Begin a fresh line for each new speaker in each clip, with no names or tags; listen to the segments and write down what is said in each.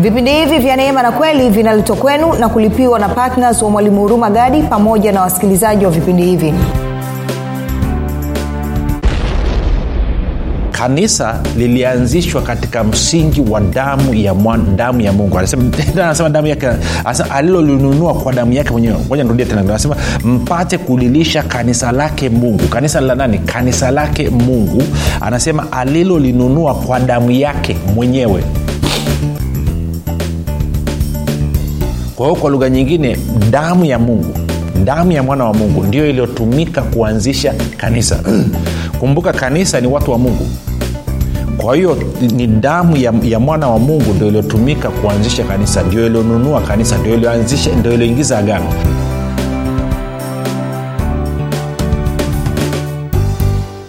vipindi hivi vya neema na kweli vinaletwa kwenu na kulipiwa na ptns wa mwalimu huruma gadi pamoja na wasikilizaji wa vipindi hivi.
Kanisa lilianzishwa katika msingi wa damu ya mwan, damu ya mungu. Anasema alilolinunua kwa damu yake mwenyewe. Moja nirudia tena. Anasema mpate kulilisha kanisa lake mungu. Kanisa la nani? Kanisa lake mungu. Anasema alilolinunua kwa damu yake mwenyewe kwa hiyo kwa lugha nyingine damu ya mungu damu ya mwana wa mungu ndio iliyotumika kuanzisha kanisa. Kumbuka kanisa ni watu wa mungu. Kwa hiyo ni damu ya, ya mwana wa mungu ndio iliyotumika kuanzisha kanisa ndio ilionunua kanisa ndio ilioingiza agano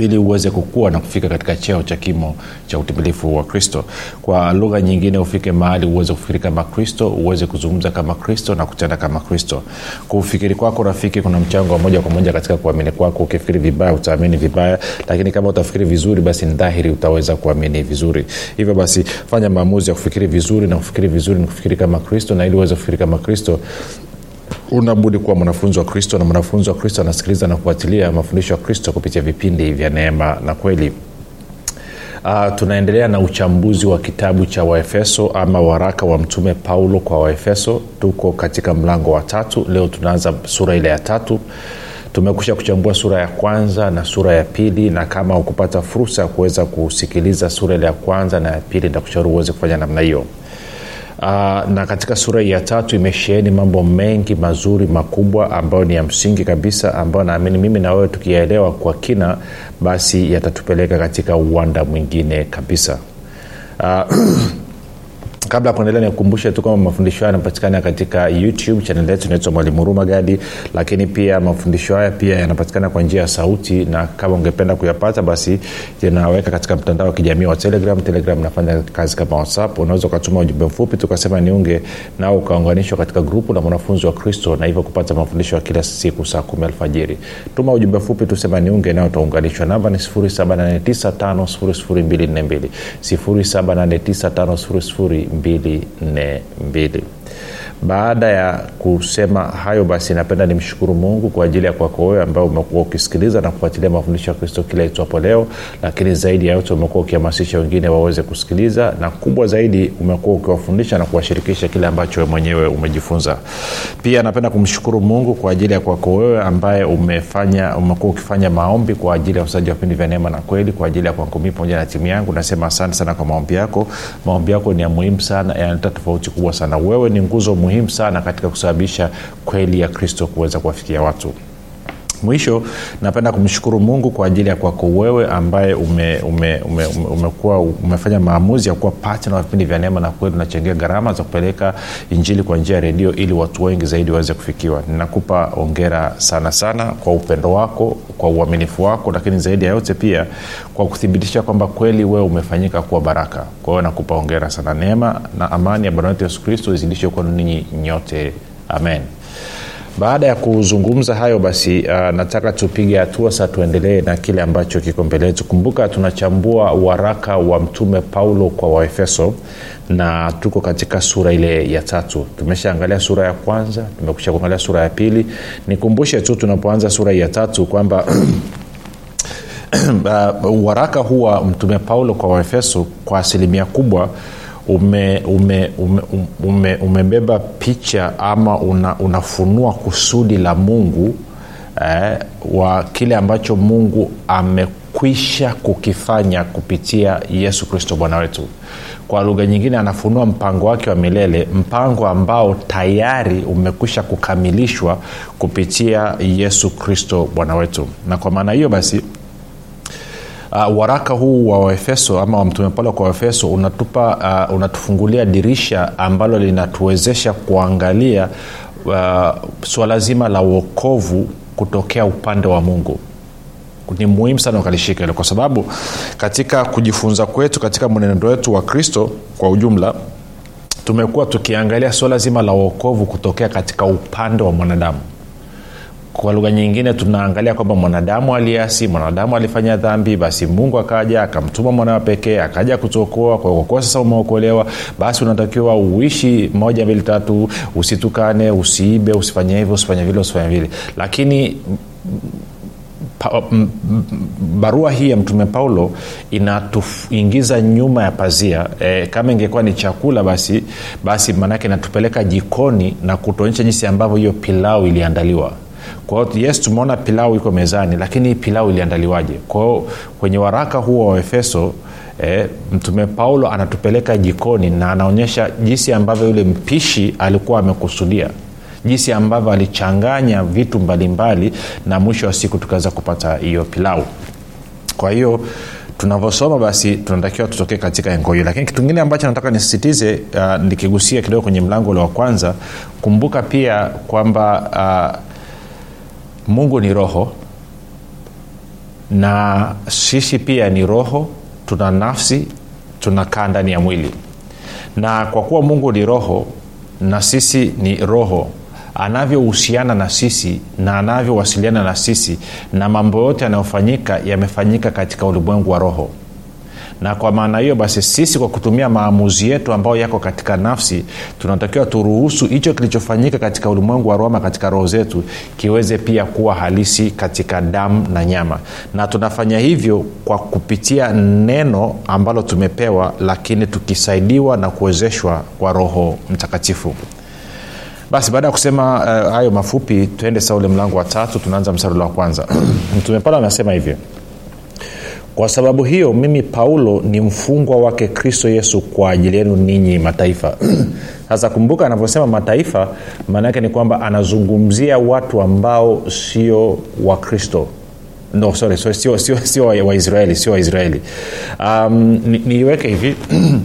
ili uweze kukua na kufika katika cheo cha kimo cha utimilifu wa kristo. Kwa lugha nyingine ufike mahali uweze kufikiri kama kristo uweze kuzungumza kama kristo na kutenda kama kristo. Kufikiri kwako rafiki kuna mchango wa moja kwa moja katika kuamini kwako. Ukifikiri vibaya utaamini vibaya lakini kama utafikiri vizuri basi ni dhahiri utaweza kuamini vizuri. Hivyo basi fanya maamuzi ya kufikiri vizuri na kufikiri vizuri ni kufikiri kama kristo na ili uweze kufikiri kama kristo unabudi kuwa mwanafunzi wa kristo na mwanafunzi wa kristo anasikiliza na kufuatilia mafundisho ya kristo kupitia vipindi vya neema na kweli. Uh, tunaendelea na uchambuzi wa kitabu cha waefeso ama waraka wa mtume paulo kwa waefeso. Tuko katika mlango wa tatu. Leo tunaanza sura ile ya tatu. Tumekusha kuchambua sura ya kwanza na sura ya pili na kama ukupata fursa ya kuweza kusikiliza sura ile ya kwanza na ya pili ntakushauri uweze kufanya namna hiyo Uh, na katika sura ya tatu imesheheni mambo mengi mazuri makubwa ambayo ni ya msingi kabisa ambayo naamini mimi na wewe tukiyaelewa kwa kina basi yatatupeleka katika uwanda mwingine kabisa. Uh, kabla kuendelea nikukumbushe tu kwamba mafundisho haya yanapatikana katika youtube chanel yetu inaitwa mwalimu huruma gadi. Lakini pia mafundisho haya pia yanapatikana kwa njia ya sauti na kama ungependa kuyapata basi tunaweka katika mtandao wa kijamii wa telegram. Telegram nafanya kazi kama whatsapp. Unaweza ukatuma ujumbe mfupi tukasema niunge nao ukaunganishwa katika grupu la mwanafunzi wa kristo na hivyo kupata mafundisho ya kila siku saa kumi alfajiri. Tuma ujumbe mfupi tusema niunge nao utaunganishwa. Namba ni bili ne bili. Baada ya kusema hayo basi napenda nimshukuru mungu kwa ajili ya kwako wewe ambao umekuwa ukisikiliza na kufuatilia mafundisho ya kristo kila itwapo leo. Lakini zaidi ya yote umekuwa ukihamasisha wengine waweze kusikiliza na kubwa zaidi umekuwa ukiwafundisha na kuwashirikisha kile ambacho mwenyewe umejifunza. Pia napenda kumshukuru mungu kwa ajili ya kwako wewe ambaye umefanya umekuwa ukifanya maombi kwa ajili ya usaji wa vipindi vya neema na kweli kwa ajili ya kwangu mii pamoja na timu yangu. Nasema asante sana kwa maombi yako. Maombi yako ni ya muhimu sana yanaleta tofauti kubwa sana. Wewe ni nguzo muhimu sana katika kusababisha kweli ya kristo kuweza kuwafikia watu mwisho napenda kumshukuru mungu kwa ajili ya kwako wewe ambaye ume, ume, ume, ume, umefanya maamuzi ya kuwa patna wa vipindi vya neema na kweli. Unachangia gharama za kupeleka injili kwa njia ya redio ili watu wengi zaidi waweze kufikiwa. Ninakupa ongera sana sana kwa upendo wako kwa uaminifu wako lakini zaidi ya yote pia kwa kuthibitisha kwamba kweli wewe umefanyika kuwa baraka. Kwa hiyo nakupa ongera sana neema na amani ya bwana wetu yesu kristo izidishe kwanu ninyi nyote. Amen baada ya kuzungumza hayo basi uh, nataka tupige hatua sa tuendelee na kile ambacho kiko mbele yetu. Kumbuka tunachambua waraka wa mtume paulo kwa waefeso na tuko katika sura ile ya tatu. Tumeshaangalia sura ya kwanza tumekusha kuangalia sura ya pili. Nikumbushe tu tunapoanza sura ya tatu kwamba uh, waraka huu wa mtume paulo kwa waefeso kwa asilimia kubwa ume, ume, ume, ume, umebeba picha ama una, unafunua kusudi la mungu eh, wa kile ambacho mungu amekwisha kukifanya kupitia yesu kristo bwana wetu. Kwa lugha nyingine anafunua mpango wake wa milele mpango ambao tayari umekwisha kukamilishwa kupitia yesu kristo bwana wetu. Na kwa maana hiyo basi uh, waraka huu wa waefeso ama wa mtume paulo kwa waefeso unatupa uh, unatufungulia dirisha ambalo linatuwezesha kuangalia uh, swala zima la uokovu kutokea upande wa mungu. Ni muhimu sana ukalishika hilo kwa sababu katika kujifunza kwetu katika mwenendo wetu wa kristo kwa ujumla tumekuwa tukiangalia suala zima la uokovu kutokea katika upande wa mwanadamu kwa lugha nyingine tunaangalia kwamba mwanadamu aliasi mwanadamu alifanya dhambi basi mungu akaja akamtuma mwanawa pekee akaja kutuokoa. Kwa sasa umeokolewa basi unatakiwa uishi moja mbili tatu usitukane usiibe usifanye hivyo usifanye vile usifanye vile. Lakini pa, m, barua hii ya mtume paulo inatuingiza nyuma ya pazia. E, kama ingekuwa ni chakula basi basi maanake inatupeleka jikoni na kutuonyesha jinsi ambavyo hiyo pilau iliandaliwa kwa hiyo yes tumeona pilau iko mezani lakini pilau iliandaliwaje? Kwao kwenye waraka huo wa efeso E, mtume paulo anatupeleka jikoni na anaonyesha jinsi ambavyo yule mpishi alikuwa amekusudia jinsi ambavyo alichanganya vitu mbalimbali na mwisho wa siku tukaweza kupata hiyo pilau. Kwa hiyo tunavyosoma basi tunatakiwa tutokee katika engo hiyo. Lakini kitu kingine ambacho nataka nisisitize uh, nikigusia kidogo kwenye mlango ule wa kwanza kumbuka pia kwamba uh, mungu ni roho na sisi pia ni roho tuna nafsi tunakaa ndani ya mwili. Na kwa kuwa mungu ni roho na sisi ni roho anavyohusiana na sisi na anavyowasiliana na sisi na mambo yote yanayofanyika yamefanyika katika ulimwengu wa roho na kwa maana hiyo basi sisi kwa kutumia maamuzi yetu ambayo yako katika nafsi tunatakiwa turuhusu hicho kilichofanyika katika ulimwengu wa roma katika roho zetu kiweze pia kuwa halisi katika damu na nyama. Na tunafanya hivyo kwa kupitia neno ambalo tumepewa lakini tukisaidiwa na kuwezeshwa kwa roho mtakatifu. Basi baada ya kusema uh, hayo mafupi tuende saule mlango wa tatu tunaanza msarula wa kwanza. Mtume paulo anasema hivyo kwa sababu hiyo mimi paulo ni mfungwa wake kristo yesu kwa ajili yenu ninyi mataifa. Sasa kumbuka anavyosema mataifa maana yake ni kwamba anazungumzia watu ambao sio wakristo no sorry so, sio, sio, sio waisraeli sio waisraeli um, niiweke ni hivi.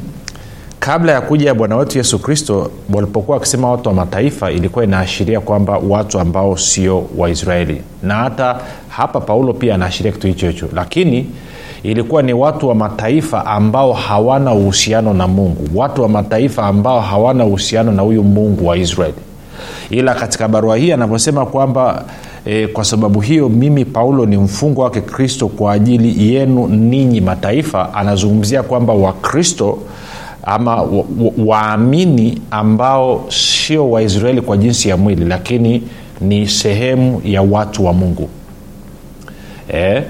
Kabla ya kuja bwana wetu yesu kristo walipokuwa wakisema watu wa mataifa ilikuwa inaashiria kwamba watu ambao sio waisraeli na hata hapa paulo pia anaashiria kitu hicho hicho. Lakini ilikuwa ni watu wa mataifa ambao hawana uhusiano na mungu. Watu wa mataifa ambao hawana uhusiano na huyu mungu wa israeli. Ila katika barua hii anavyosema kwamba e, kwa sababu hiyo mimi paulo ni mfungwa wake kristo kwa ajili yenu ninyi mataifa anazungumzia kwamba wakristo ama waamini wa, wa ambao sio waisraeli kwa jinsi ya mwili lakini ni sehemu ya watu wa mungu. E,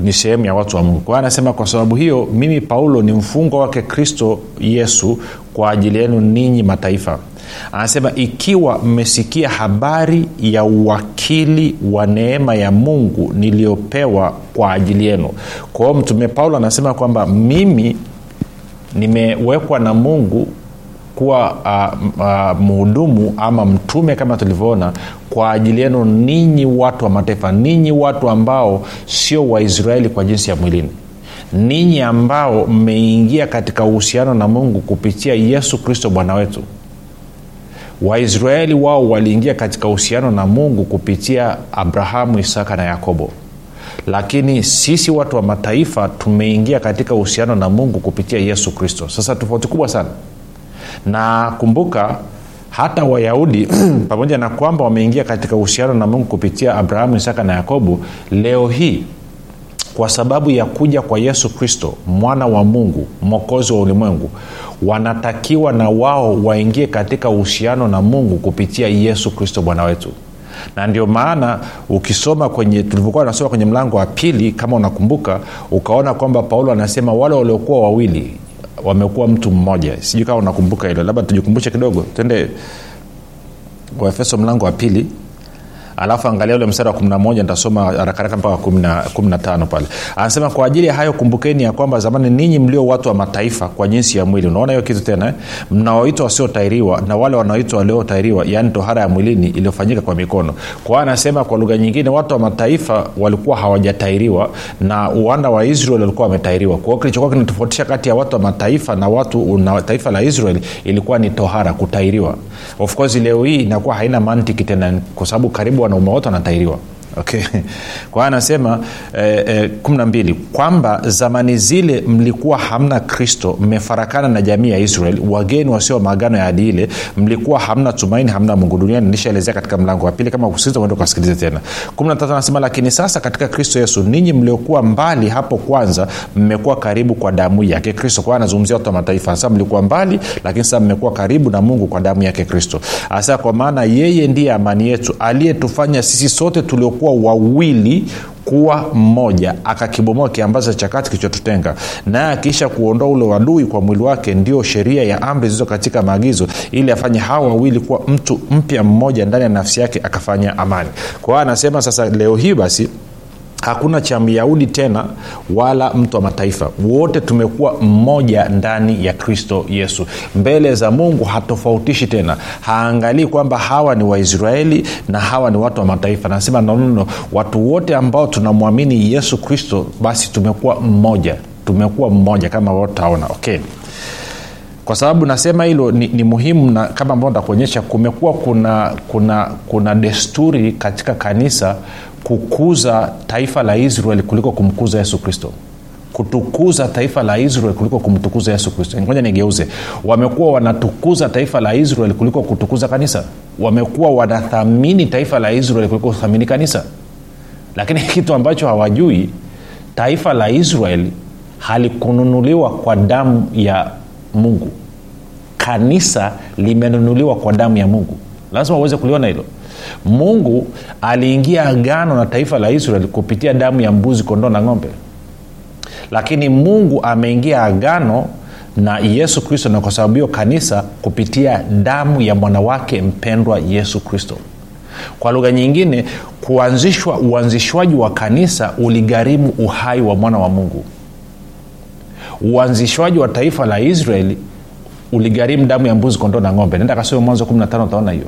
ni sehemu ya watu wa mungu. Kwa hiyo anasema kwa sababu hiyo mimi paulo ni mfungwa wake kristo yesu kwa ajili yenu ninyi mataifa. Anasema ikiwa mmesikia habari ya uwakili wa neema ya mungu niliyopewa kwa ajili yenu. Kwa hiyo mtume paulo anasema kwamba mimi nimewekwa na mungu kuwa uh, uh, mhudumu ama mtume kama tulivyoona kwa ajili yenu ninyi watu wa mataifa ninyi watu ambao sio waisraeli kwa jinsi ya mwilini ninyi ambao mmeingia katika uhusiano na mungu kupitia yesu kristo bwana wetu. Waisraeli wao waliingia katika uhusiano na mungu kupitia abrahamu isaka na yakobo. Lakini sisi watu wa mataifa tumeingia katika uhusiano na mungu kupitia yesu kristo. Sasa tofauti kubwa sana na kumbuka hata wayahudi pamoja na kwamba wameingia katika uhusiano na mungu kupitia abrahamu isaka na yakobo leo hii kwa sababu ya kuja kwa yesu kristo mwana wa mungu mwokozi wa ulimwengu wanatakiwa na wao waingie katika uhusiano na mungu kupitia yesu kristo bwana wetu. Na ndio maana ukisoma kwenye tulivyokuwa nasoma kwenye mlango wa pili kama unakumbuka ukaona kwamba paulo anasema wale waliokuwa wawili wamekuwa mtu mmoja. Sijui kama unakumbuka hilo labda tujikumbushe kidogo. Twende waefeso mlango wa pili alafu angalia ule mstari wa 11 nitasoma harakaraka mpaka 15 pale. Anasema kwa ajili ya hayo kumbukeni ya kwamba zamani ninyi mlio watu wa mataifa kwa jinsi ya mwili. Unaona hiyo kitu tena eh? mnaoitwa wasiotairiwa na wale wanaoitwa waliotairiwa yaani tohara ya mwilini iliyofanyika kwa mikono. Kwa anasema kwa lugha nyingine watu wa mataifa walikuwa hawajatairiwa na wana wa israeli walikuwa wametairiwa. Kwa kilichokuwa kinatofautisha kati ya watu wa mataifa na watu na taifa la israeli ilikuwa ni tohara kutairiwa. Of course leo hii inakuwa haina mantiki tena kwa sababu karibu は思うとなったいりご okay. Kwa hiyo anasema eh, eh, kumi na mbili kwamba zamani zile mlikuwa hamna kristo mmefarakana na jamii ya israel wageni wasio maagano ya adi ile mlikuwa hamna tumaini hamna mungu duniani. Nishaelezea katika mlango wa pili kama kusikiliza uende ukasikilize tena. kumi na tatu anasema lakini sasa katika kristo yesu ninyi mliokuwa mbali hapo kwanza mmekuwa karibu kwa damu yake kristo. Kwa anazungumzia watu wa mataifa sasa mlikuwa mbali lakini sasa mmekuwa karibu na mungu kwa damu yake kristo. Hasa kwa maana yeye ndiye amani yetu aliyetufanya sisi sote tuliokuwa wawili kuwa mmoja akakibomoa kiambaza cha kati kilichotutenga. Naye akiisha kuondoa ule wadui kwa mwili wake ndio sheria ya amri zilizo katika maagizo ili afanye hawa wawili kuwa mtu mpya mmoja ndani ya nafsi yake akafanya amani. Kwa hiyo anasema sasa leo hii basi hakuna cha myahudi tena wala mtu wa mataifa. Wote tumekuwa mmoja ndani ya kristo yesu. Mbele za mungu hatofautishi tena. Haangalii kwamba hawa ni waisraeli na hawa ni watu wa mataifa. Nasema nonono watu wote ambao tunamwamini yesu kristo basi tumekuwa mmoja. Tumekuwa mmoja kama wotaona okay. Kwa sababu nasema hilo ni, ni muhimu na kama ambao ntakuonyesha kumekuwa kuna kuna kuna desturi katika kanisa kukuza taifa la israeli kuliko kumkuza yesu kristo. Kutukuza taifa la israel kuliko kumtukuza yesu kristo. Ngoja nigeuze. Wamekuwa wanatukuza taifa la israel kuliko kutukuza kanisa. Wamekuwa wanathamini taifa la israel kuliko kuthamini kanisa. Lakini kitu ambacho hawajui taifa la israeli halikununuliwa kwa damu ya mungu. Kanisa limenunuliwa kwa damu ya mungu lazima uweze kuliona hilo. Mungu aliingia agano na taifa la israel kupitia damu ya mbuzi kondoo na ng'ombe. Lakini mungu ameingia agano na yesu kristo na kwa sababu hiyo kanisa kupitia damu ya mwanawake mpendwa yesu kristo. Kwa lugha nyingine kuanzishwa uanzishwaji wa kanisa uligharimu uhai wa mwana wa mungu. Uanzishwaji wa taifa la israeli uligharimu damu ya mbuzi kondoo na ng'ombe. Nenda kasome mwanzo 15 utaona hiyo.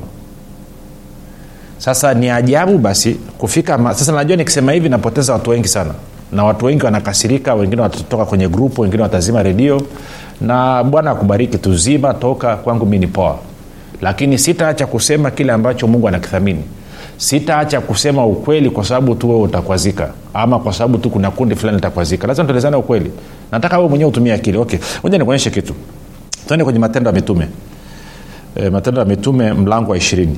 Sasa ni ajabu basi kufika ma... sasa najua nikisema hivi napoteza watu wengi sana. Na watu wengi wanakasirika wengine watatoka kwenye grupu wengine watazima redio. Na bwana akubariki tuzima toka kwangu mi ni poa. Lakini sitaacha kusema kile ambacho mungu anakithamini. Sitaacha kusema ukweli kwa sababu tu wewe utakwazika. Ama kwa sababu tu kuna kundi fulani litakwazika. Lazima tuelezana ukweli. Nataka wewe mwenyewe utumie akili. Okay. Moja nikuonyeshe kitu tuende kwenye matendo ya mitume. E, matendo ya mitume mlango wa ishirini.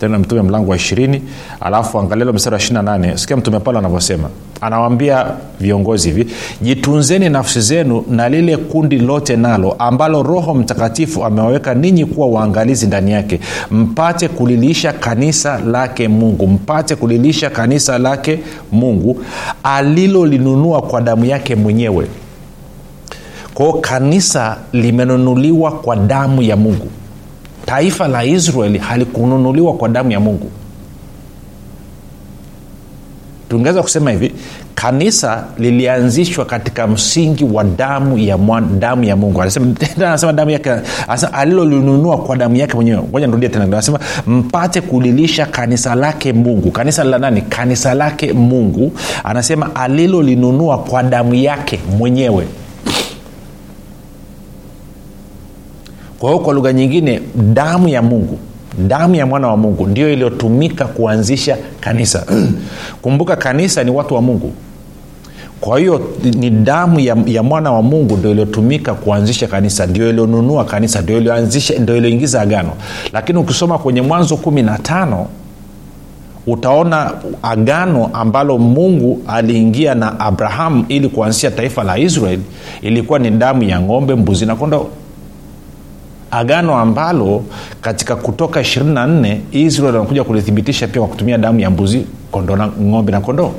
Tendo ya mitume mlango wa ishirini. Alafu angalilo mstari wa ishirina nane. Sikia mtume paulo anavyosema. Anawambia viongozi hivi jitunzeni nafsi zenu na lile kundi lote nalo ambalo roho mtakatifu amewaweka ninyi kuwa waangalizi ndani yake. Mpate kulilisha kanisa lake mungu. Mpate kulilisha kanisa lake mungu alilolinunua kwa damu yake mwenyewe kwao kanisa limenunuliwa kwa damu ya mungu. Taifa la israeli halikununuliwa kwa damu ya mungu. Tungeweza kusema hivi kanisa lilianzishwa katika msingi wa damu ya, mwan, damu ya mungu. Anasema damu yake alilolinunua kwa damu yake mwenyewe. Ngoja nirudia tena. Anasema mpate kulilisha kanisa lake mungu. Kanisa la nani? Kanisa lake mungu. Anasema alilolinunua kwa damu yake mwenyewe kwa hiyo kwa lugha nyingine damu ya mungu damu ya mwana wa mungu ndio iliyotumika kuanzisha kanisa. Kumbuka kanisa ni watu wa mungu. Kwa hiyo ni damu ya, ya mwana wa mungu ndio iliyotumika kuanzisha kanisa ndio ilionunua kanisa ndio ilioanzisha ndio ilioingiza agano. Lakini ukisoma kwenye mwanzo kumi na tano utaona agano ambalo mungu aliingia na abrahamu ili kuanzisha taifa la israeli ilikuwa ni damu ya ng'ombe mbuzi na kondoo agano ambalo katika kutoka 24 israel wanakuja kulithibitisha pia kwa kutumia damu ya mbuzi kondo na ng'ombe na kondoo.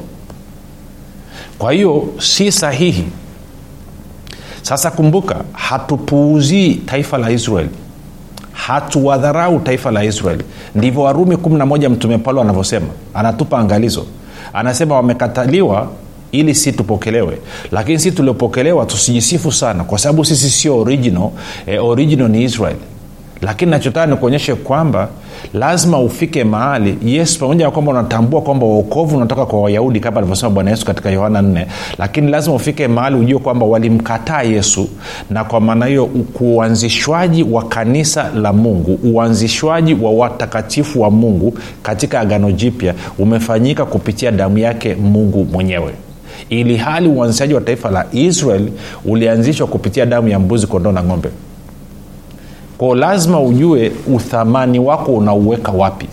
Kwa hiyo si sahihi. Sasa kumbuka hatupuuzii taifa la israeli hatuwadharau taifa la israeli ndivyo warumi 11 mtume paulo anavyosema. Anatupa angalizo. Anasema wamekataliwa ili si tupokelewe. Lakini si tuliopokelewa tusijisifu sana. Kwa sababu sisi sio original. Eh, original ni israel. Lakini nachotaka nikuonyeshe kwamba lazima ufike mahali yesu pamoja na kwamba unatambua kwamba uokovu unatoka kwa wayahudi kama alivyosema bwana yesu katika yohana 4 lakini lazima ufike mahali ujue kwamba walimkataa yesu. Na kwa maana hiyo uanzishwaji wa kanisa la mungu uanzishwaji wa watakatifu wa mungu katika agano jipya umefanyika kupitia damu yake mungu mwenyewe ili hali uanzishaji wa taifa la israel ulianzishwa kupitia damu ya mbuzi kondoo na ng'ombe. Kwao lazima ujue uthamani wako unauweka wapi.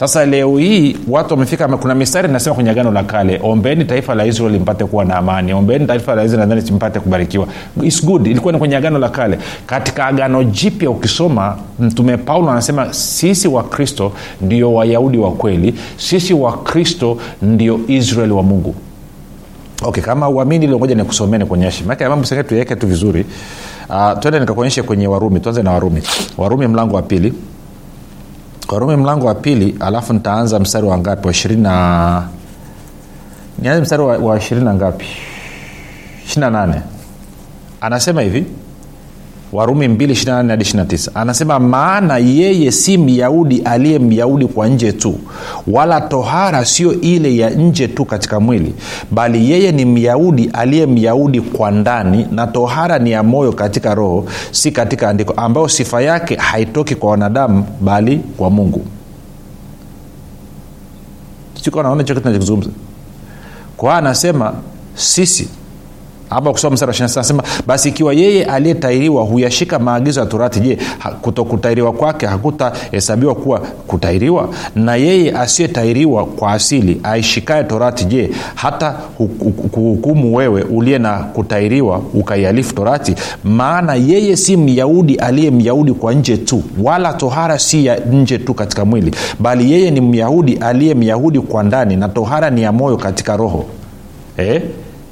Sasa leo hii watu wamefika kuna mistari inasema kwenye agano la kale ombeni taifa la israeli mpate kuwa na amani. Ombeni taifa la israeli nadhani mpate kubarikiwa. It's good. Ilikuwa ni kwenye agano la kale. Katika agano jipya ukisoma mtume paulo anasema sisi wakristo ndio wayahudi wa kweli. Sisi wakristo ndio israeli wa mungu okay kama uamini iliongoja nikusomeni kuonyeshe maake mambo sengine tuiweke tu vizuri. Uh, twende nikakuonyeshe kwenye warumi. Tuanze na warumi. Warumi mlango wa pili. Warumi mlango wa pili alafu nitaanza mstari wa ngapi? Wa ishirini na nianze mstari wa, wa ishirini na ngapi? Ishiri na nane. Anasema hivi warumi 2 hadi 29 anasema maana yeye si myahudi aliye myahudi kwa nje tu wala tohara sio ile ya nje tu katika mwili bali yeye ni myahudi aliye myahudi kwa ndani na tohara ni ya moyo katika roho si katika andiko ambayo sifa yake haitoki kwa wanadamu bali kwa mungu. Naona nachokizungumza kwa anasema sisi hapa kusoma mstari anasema basi ikiwa yeye aliyetairiwa huyashika maagizo ya torati je kutokutairiwa kwake hakutahesabiwa kuwa kutairiwa na yeye asiyetairiwa kwa asili aishikae torati je hata kuhukumu wewe uliye na kutairiwa ukaihalifu torati? Maana yeye si myahudi aliye myahudi kwa nje tu wala tohara si ya nje tu katika mwili bali yeye ni myahudi aliye myahudi kwa ndani na tohara ni ya moyo katika roho. Eh?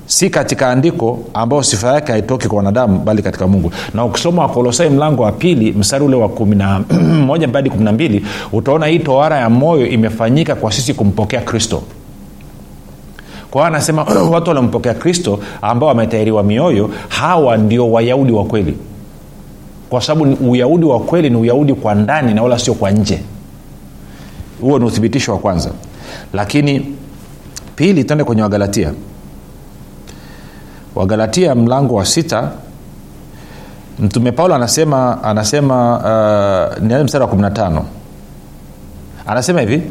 Si katika andiko ambayo sifa yake haitoki kwa wanadamu bali katika mungu. Na ukisoma wakolosai mlango wa pili mstari ule wa kumi utaona hii toara ya moyo imefanyika kwa sisi kumpokea kristo. Kwa hiyo anasema watu wanampokea kristo ambao wametairiwa mioyo hawa ndio wayahudi wa kweli. Kwa sababu uyahudi wa kweli ni uyahudi kwa ndani na wala sio kwa nje. Huo ni uthibitisho wa kwanza. Lakini pili tuende kwenye wagalatia wagalatia mlango wa sita mtume paulo anasema anasema uh, mstari wa 15 anasema hivi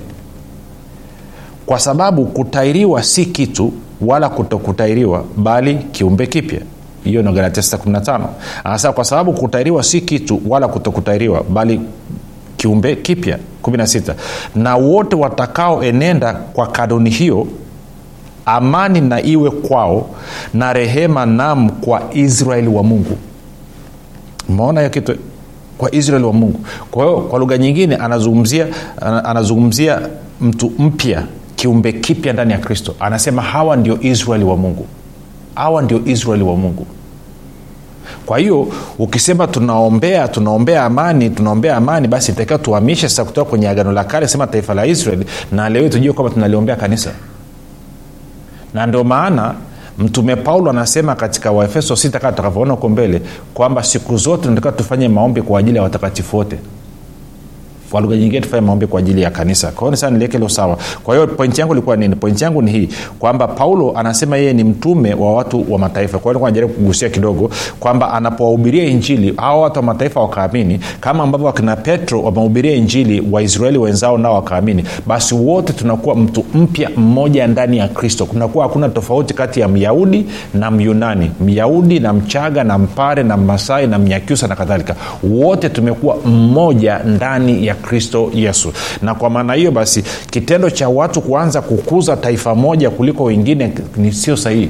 kwa sababu kutairiwa si kitu wala kutokutairiwa bali kiumbe kipya. Hiyo ni galatia 615 anasema kwa sababu kutairiwa si kitu wala kutokutairiwa bali kiumbe kipya. 16 na wote watakaoenenda kwa kanuni hiyo amani na iwe kwao na rehema nam kwa israeli wa mungu. Umeona hiyo kitu? Kwa israeli wa mungu. Kwa hiyo kwa lugha nyingine anazungumzia anazungumzia mtu mpya kiumbe kipya ndani ya kristo. Anasema hawa ndio israeli wa mungu. Hawa ndio israeli wa mungu. Kwa hiyo ukisema tunaombea tunaombea amani tunaombea amani basi takiwa tuhamishe sasa kutoka kwenye agano la kale sema taifa la israeli na leo tujue kwamba tunaliombea kanisa na ndio maana mtume paulo anasema katika waefeso 6 kaa tutakavyoona huko mbele kwamba siku zote tunatakiwa tufanye maombi kwa ajili ya watakatifu wote kwa lugha nyingine tufanye maombi kwa ajili ya kanisa. Kwa hiyo sana niliweke leo sawa. Kwa hiyo pointi yangu ilikuwa nini? Pointi yangu ni hii kwamba paulo anasema yeye ni mtume wa watu wa mataifa. Kwa hiyo najaribu kugusia kidogo kwamba anapowahubiria injili hawa watu wa mataifa wakaamini kama ambavyo wakina petro wamehubiria injili waisraeli wenzao nao wakaamini basi wote tunakuwa mtu mpya mmoja ndani ya kristo. Kunakuwa hakuna tofauti kati ya myahudi na myunani. Myahudi na mchaga na mpare na mmasai na mnyakyusa na kadhalika. Wote tumekuwa mmoja ndani ya kristo yesu na kwa maana hiyo basi kitendo cha watu kuanza kukuza taifa moja kuliko wengine ni sio sahihi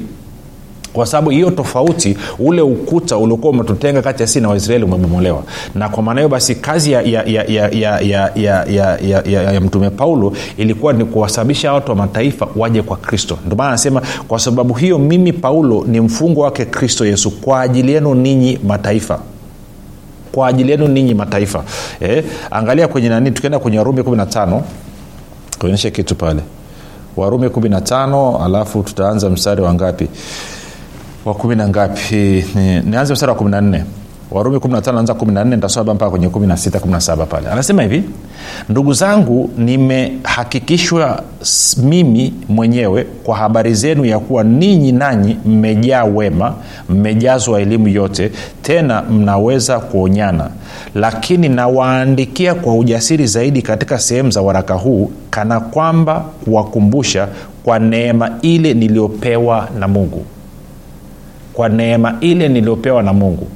kwa sababu hiyo tofauti ule ukuta uliokuwa umetutenga kati ya si na waisraeli umebomolewa na kwa maana hiyo basi kazi ya, ya, ya, ya, ya, ya, ya, ya, ya, ya, mtume paulo ilikuwa ni kuwasababisha watu wa mataifa waje kwa kristo ndio maana anasema kwa sababu hiyo mimi paulo ni mfungwa wake kristo yesu kwa ajili yenu ninyi mataifa kwa ajili yenu ninyi mataifa. Eh, angalia kwenye nani tukienda kwenye warumi 15 kuonyesha kitu pale. Warumi 15 alafu tutaanza mstari wa ngapi? Wa kumi na ngapi? Nianze mstari wa 14 warumi 15 anza 14 nitasoma mpaka kwenye 16 17 pale. Anasema hivi ndugu zangu nimehakikishwa mimi mwenyewe kwa habari zenu ya kuwa ninyi nanyi mmejaa wema mmejazwa elimu yote tena mnaweza kuonyana. Lakini nawaandikia kwa ujasiri zaidi katika sehemu za waraka huu kana kwamba kuwakumbusha kwa neema ile niliyopewa na mungu. Kwa neema ile niliyopewa na mungu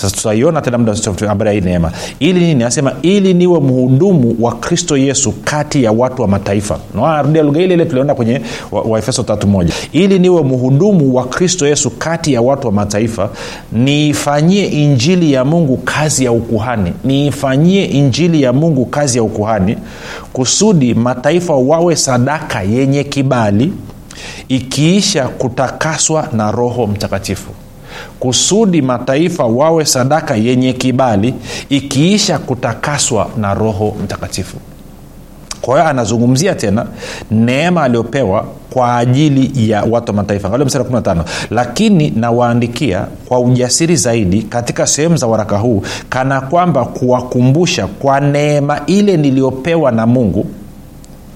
sasa tutaiona tena muda habari ya hii neema. Ili nini? Anasema ili niwe mhudumu wa kristo yesu kati ya watu wa mataifa. Narudia lugha ile ile tuliona kwenye waefeso wa tatu moja. Ili niwe mhudumu wa kristo yesu kati ya watu wa mataifa niifanyie injili ya mungu kazi ya ukuhani. Niifanyie injili ya mungu kazi ya ukuhani kusudi mataifa wawe sadaka yenye kibali ikiisha kutakaswa na roho mtakatifu kusudi mataifa wawe sadaka yenye kibali ikiisha kutakaswa na roho mtakatifu. Kwa hiyo anazungumzia tena neema aliyopewa kwa ajili ya watu wa mataifa. Angalia mstari 15 lakini nawaandikia kwa ujasiri zaidi katika sehemu za waraka huu kana kwamba kuwakumbusha kwa neema ile niliyopewa na mungu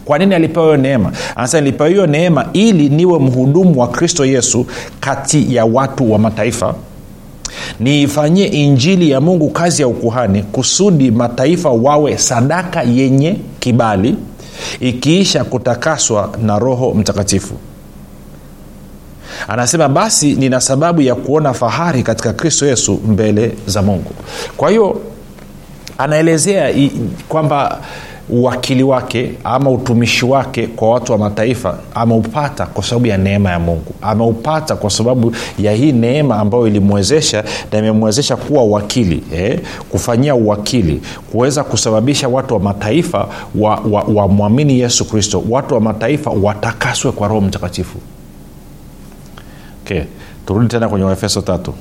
kwa nini alipewa hiyo neema? Anasema nilipewa hiyo neema ili niwe mhudumu wa kristo yesu kati ya watu wa mataifa. Niifanyie injili ya mungu kazi ya ukuhani kusudi mataifa wawe sadaka yenye kibali ikiisha kutakaswa na roho mtakatifu. Anasema basi nina sababu ya kuona fahari katika kristo yesu mbele za mungu. Kwa hiyo anaelezea kwamba uwakili wake ama utumishi wake kwa watu wa mataifa ameupata kwa sababu ya neema ya mungu. Ameupata kwa sababu ya hii neema ambayo ilimwezesha na imemwezesha kuwa wakili eh, kufanyia uwakili kuweza kusababisha watu wa mataifa wamwamini wa, wa yesu kristo. Watu wa mataifa watakaswe kwa roho mtakatifu. Okay. turudi tena kwenye waefeso tatu.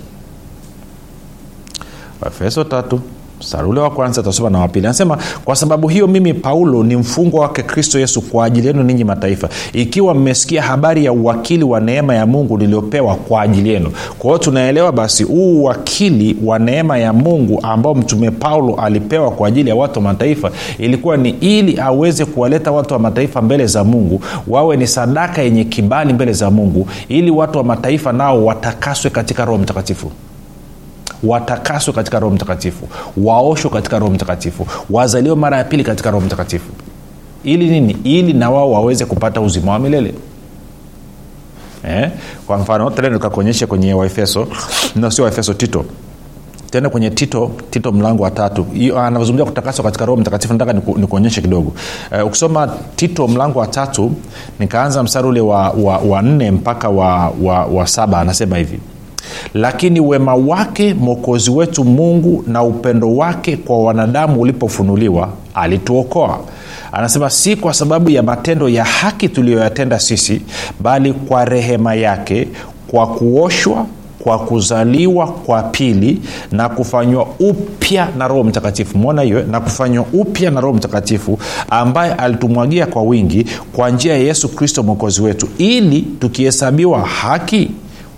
Waefeso tatu mstari wa kwanza tasoma na wapili anasema kwa sababu hiyo mimi paulo ni mfungwa wake kristo yesu kwa ajili yenu ninyi mataifa. Ikiwa mmesikia habari ya uwakili wa neema ya mungu niliyopewa kwa ajili yenu. Kwa hiyo tunaelewa basi huu uwakili wa neema ya mungu ambao mtume paulo alipewa kwa ajili ya watu wa mataifa ilikuwa ni ili aweze kuwaleta watu wa mataifa mbele za mungu wawe ni sadaka yenye kibali mbele za mungu ili watu wa mataifa nao watakaswe katika roho mtakatifu watakaswe katika roho mtakatifu waoshwe katika roho mtakatifu wazaliwe mara ya pili katika roho mtakatifu. Ili nini? Ili na wao waweze kupata uzima wa milele. Eh? kwa mfano tena kwenye waefeso no sio waefeso tito. Tena kwenye tito tito mlango wa tatu. Anazungumzia kutakaswa katika roho mtakatifu. Nataka niku, nikuonyeshe kidogo. Uh, ukisoma tito mlango wa tatu nikaanza mstari ule wa, wa, wa nne mpaka wa, wa, wa saba anasema hivi lakini wema wake mwokozi wetu mungu na upendo wake kwa wanadamu ulipofunuliwa alituokoa. Anasema si kwa sababu ya matendo ya haki tuliyoyatenda sisi bali kwa rehema yake kwa kuoshwa kwa kuzaliwa kwa pili na kufanywa upya na roho mtakatifu. Mwona hiyo na kufanywa upya na roho mtakatifu ambaye alitumwagia kwa wingi kwa njia ya yesu kristo mwokozi wetu ili tukihesabiwa haki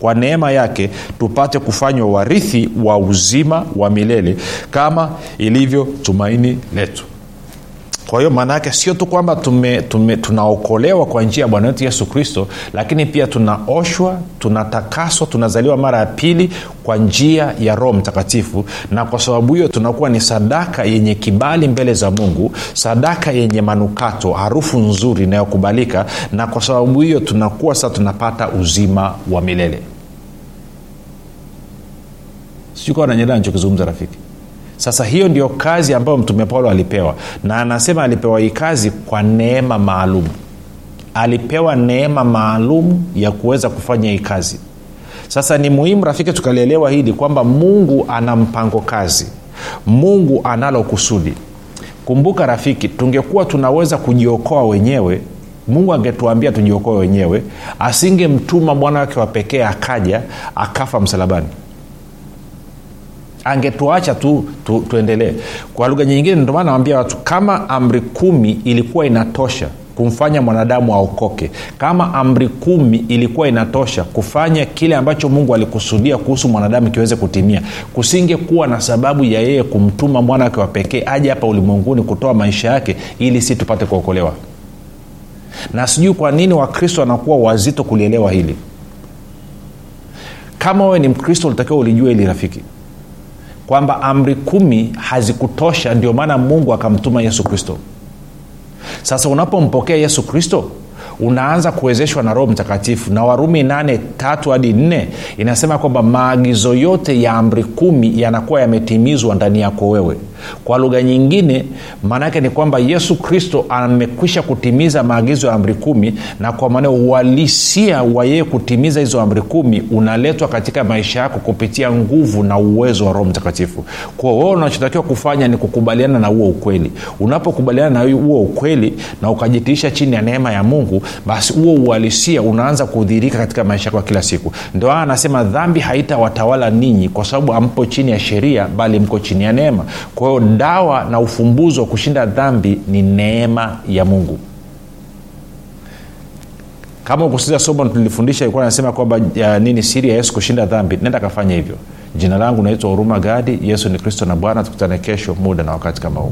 kwa neema yake tupate kufanywa warithi wa uzima wa milele kama ilivyo tumaini letu. Kwa hiyo maana yake sio tu kwamba tunaokolewa kwa njia ya bwana wetu yesu kristo lakini pia tunaoshwa tunatakaswa tunazaliwa mara ya pili kwa njia ya roho mtakatifu. Na kwa sababu hiyo tunakuwa ni sadaka yenye kibali mbele za mungu sadaka yenye manukato harufu nzuri inayokubalika. Na kwa sababu hiyo tunakuwa sasa tunapata uzima wa milele sijukawa nanyelea nichokizungumza rafiki. Sasa hiyo ndio kazi ambayo mtume paulo alipewa. Na anasema alipewa hii kazi kwa neema maalum. Alipewa neema maalum ya kuweza kufanya hii kazi. Sasa ni muhimu rafiki tukalielewa hili kwamba mungu ana mpango kazi. Mungu analo kusudi. Kumbuka rafiki tungekuwa tunaweza kujiokoa wenyewe mungu angetuambia tujiokoe wenyewe asingemtuma mwana wake wa pekee akaja akafa msalabani angetuacha tu, tu tuendelee. Kwa lugha nyingine ndio nawambia watu kama amri kumi ilikuwa inatosha kumfanya mwanadamu aokoke kama amri kumi ilikuwa inatosha kufanya kile ambacho mungu alikusudia kuhusu mwanadamu kiweze kutimia kusingekuwa na sababu ya yeye kumtuma mwana wake wa pekee aje hapa ulimwenguni kutoa maisha yake ili si tupate kuokolewa. Na sijui kwa nini wakristo wanakuwa wazito kulielewa hili. Kama wewe ni mkristo ulitakiwa ulijua hili rafiki kwamba amri kumi hazikutosha ndio maana mungu akamtuma yesu kristo. Sasa unapompokea yesu kristo unaanza kuwezeshwa na roho mtakatifu. Na warumi nane tatu hadi nne inasema kwamba maagizo yote ya amri kumi yanakuwa yametimizwa ndani yako wewe. Kwa lugha nyingine maanaake ni kwamba yesu kristo amekwisha kutimiza maagizo ya amri kumi na kwa maana uhalisia wa yeye kutimiza hizo amri kumi unaletwa katika maisha yako kupitia nguvu na uwezo wa roho mtakatifu. Kwa wewe unachotakiwa kufanya ni kukubaliana na huo ukweli. Unapokubaliana na huo ukweli na ukajitiisha chini ya neema ya mungu basi huo uhalisia unaanza kudhirika katika maisha yako ya kila siku. Ndio aa anasema dhambi haitawatawala ninyi kwa sababu hampo chini ya sheria bali mko chini ya neema. Kwa hiyo dawa na ufumbuzi wa kushinda dhambi ni neema ya mungu. Kama ukusikiza somo tulifundisha ilikuwa nasema kwamba nini siri ya yesu kushinda dhambi. Nenda akafanya hivyo. Jina langu naitwa huruma gadi. Yesu ni kristo na bwana. Tukutane kesho muda na wakati kama huu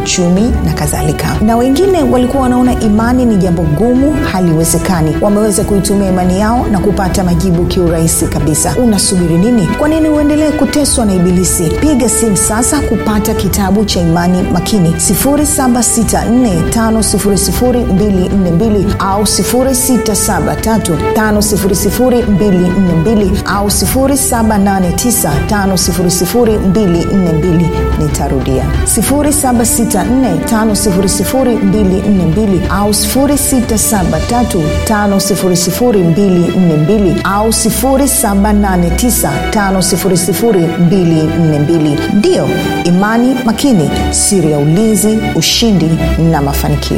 uchumi na kadhalika. Na wengine walikuwa wanaona imani ni jambo gumu haliwezekani. Wameweza kuitumia imani yao na kupata majibu kiurahisi kabisa. Unasubiri nini? Kwa nini uendelee kuteswa na ibilisi? Piga simu sasa kupata kitabu cha imani makini. 7645242 au 6735242 au 7895242 nitarudia 7645242 au 6735242 au 789 ndiyo imani makini siri ya ulinzi ushindi na mafanikio